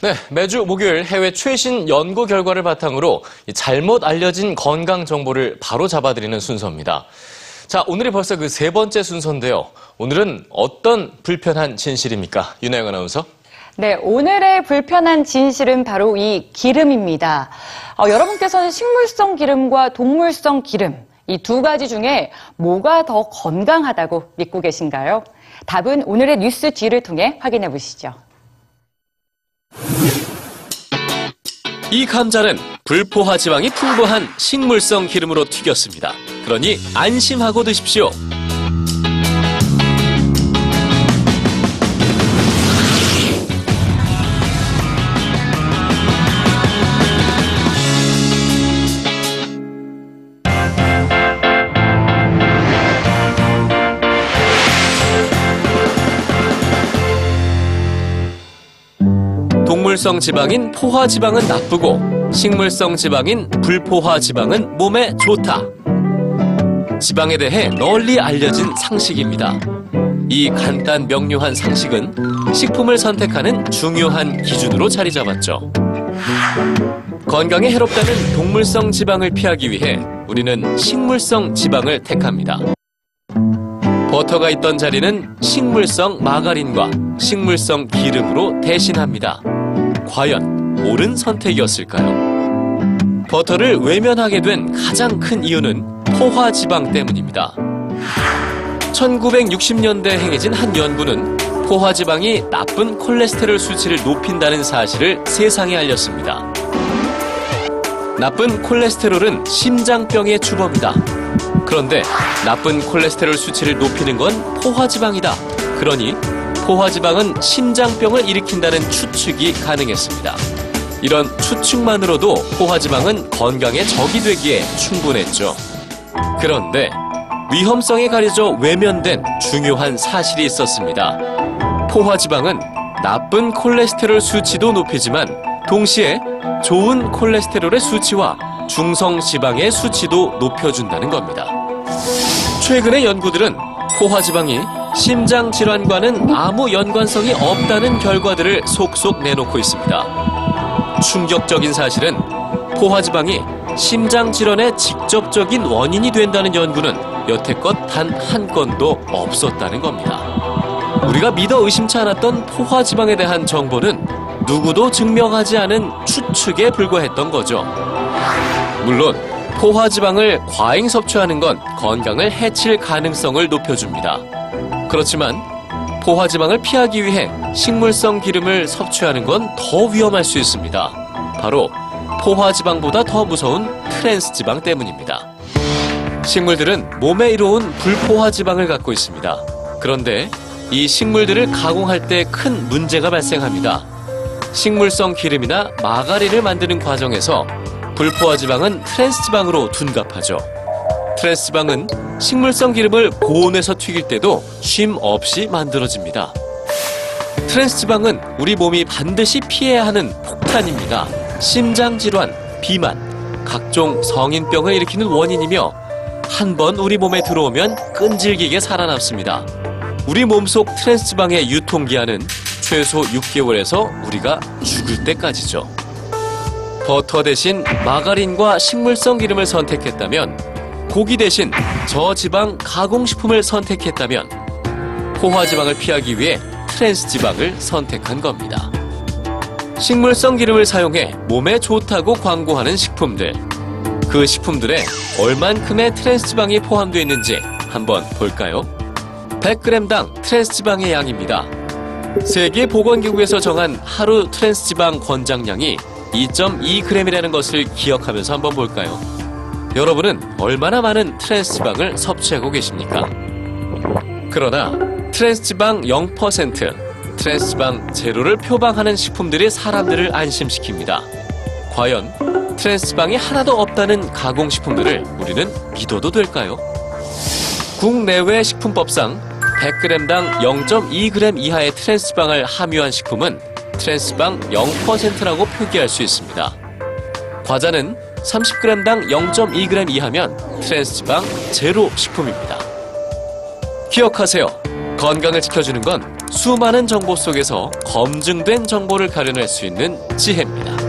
네, 매주 목요일 해외 최신 연구 결과를 바탕으로 이 잘못 알려진 건강 정보를 바로 잡아드리는 순서입니다. 자, 오늘이 벌써 그 세 번째 순서인데요. 오늘은 어떤 불편한 진실입니까? 윤혜영 아나운서. 네, 오늘의 불편한 진실은 바로 이 기름입니다. 어, 여러분께서는 식물성 기름과 동물성 기름, 이 두 가지 중에 뭐가 더 건강하다고 믿고 계신가요? 답은 오늘의 뉴스 뒤를 통해 확인해 보시죠. 이 감자는 불포화 지방이 풍부한 식물성 기름으로 튀겼습니다. 그러니 안심하고 드십시오. 동물성 지방인 포화 지방은 나쁘고 식물성 지방인 불포화 지방은 몸에 좋다. 지방에 대해 널리 알려진 상식입니다. 이 간단 명료한 상식은 식품을 선택하는 중요한 기준으로 자리 잡았죠. 건강에 해롭다는 동물성 지방을 피하기 위해 우리는 식물성 지방을 택합니다. 버터가 있던 자리는 식물성 마가린과 식물성 기름으로 대신합니다. 과연 옳은 선택이었을까요? 버터를 외면하게 된 가장 큰 이유는 포화 지방 때문입니다. 1960년대 행해진 한 연구는 포화 지방이 나쁜 콜레스테롤 수치를 높인다는 사실을 세상에 알렸습니다. 나쁜 콜레스테롤은 심장병의 주범이다. 그런데 나쁜 콜레스테롤 수치를 높이는 건 포화 지방이다. 그러니 포화지방은 심장병을 일으킨다는 추측이 가능했습니다. 이런 추측만으로도 포화지방은 건강에 적이 되기에 충분했죠. 그런데 위험성에 가려져 외면된 중요한 사실이 있었습니다. 포화지방은 나쁜 콜레스테롤 수치도 높이지만 동시에 좋은 콜레스테롤의 수치와 중성 지방의 수치도 높여준다는 겁니다. 최근의 연구들은 포화지방이 심장 질환과는 아무 연관성이 없다는 결과들을 속속 내놓고 있습니다. 충격적인 사실은 포화지방이 심장 질환의 직접적인 원인이 된다는 연구는 여태껏 단 한 건도 없었다는 겁니다. 우리가 믿어 의심치 않았던 포화지방에 대한 정보는 누구도 증명하지 않은 추측에 불과했던 거죠. 물론 포화지방을 과잉 섭취하는 건 건강을 해칠 가능성을 높여줍니다. 그렇지만 포화지방을 피하기 위해 식물성 기름을 섭취하는 건 더 위험할 수 있습니다. 바로 포화지방보다 더 무서운 트랜스지방 때문입니다. 식물들은 몸에 이로운 불포화지방을 갖고 있습니다. 그런데 이 식물들을 가공할 때 큰 문제가 발생합니다. 식물성 기름이나 마가린을 만드는 과정에서 불포화 지방은 트랜스 지방으로 둔갑하죠. 트랜스 지방은 식물성 기름을 고온에서 튀길 때도 쉼 없이 만들어집니다. 트랜스 지방은 우리 몸이 반드시 피해야 하는 폭탄입니다. 심장 질환, 비만, 각종 성인병을 일으키는 원인이며 한 번 우리 몸에 들어오면 끈질기게 살아남습니다. 우리 몸속 트랜스 지방의 유통기한은 최소 6개월에서 우리가 죽을 때까지죠. 버터 대신 마가린과 식물성 기름을 선택했다면, 고기 대신 저지방 가공식품을 선택했다면, 포화지방을 피하기 위해 트랜스 지방을 선택한 겁니다. 식물성 기름을 사용해 몸에 좋다고 광고하는 식품들. 그 식품들에 얼만큼의 트랜스 지방이 포함되어 있는지 한번 볼까요? 100g당 트랜스 지방의 양입니다. 세계보건기구에서 정한 하루 트랜스 지방 권장량이 2.2g이라는 것을 기억하면서 한번 볼까요? 여러분은 얼마나 많은 트랜스 지방을 섭취하고 계십니까? 그러나 트랜스 지방 0%, 트랜스 지방 제로를 표방하는 식품들이 사람들을 안심시킵니다. 과연 트랜스 지방이 하나도 없다는 가공식품들을 우리는 믿어도 될까요? 국내외 식품법상 100g당 0.2g 이하의 트랜스지방을 함유한 식품은 트랜스지방 0%라고 표기할 수 있습니다. 과자는 30g당 0.2g 이하면 트랜스지방 제로 식품입니다. 기억하세요. 건강을 지켜주는 건 수많은 정보 속에서 검증된 정보를 가려낼 수 있는 지혜입니다.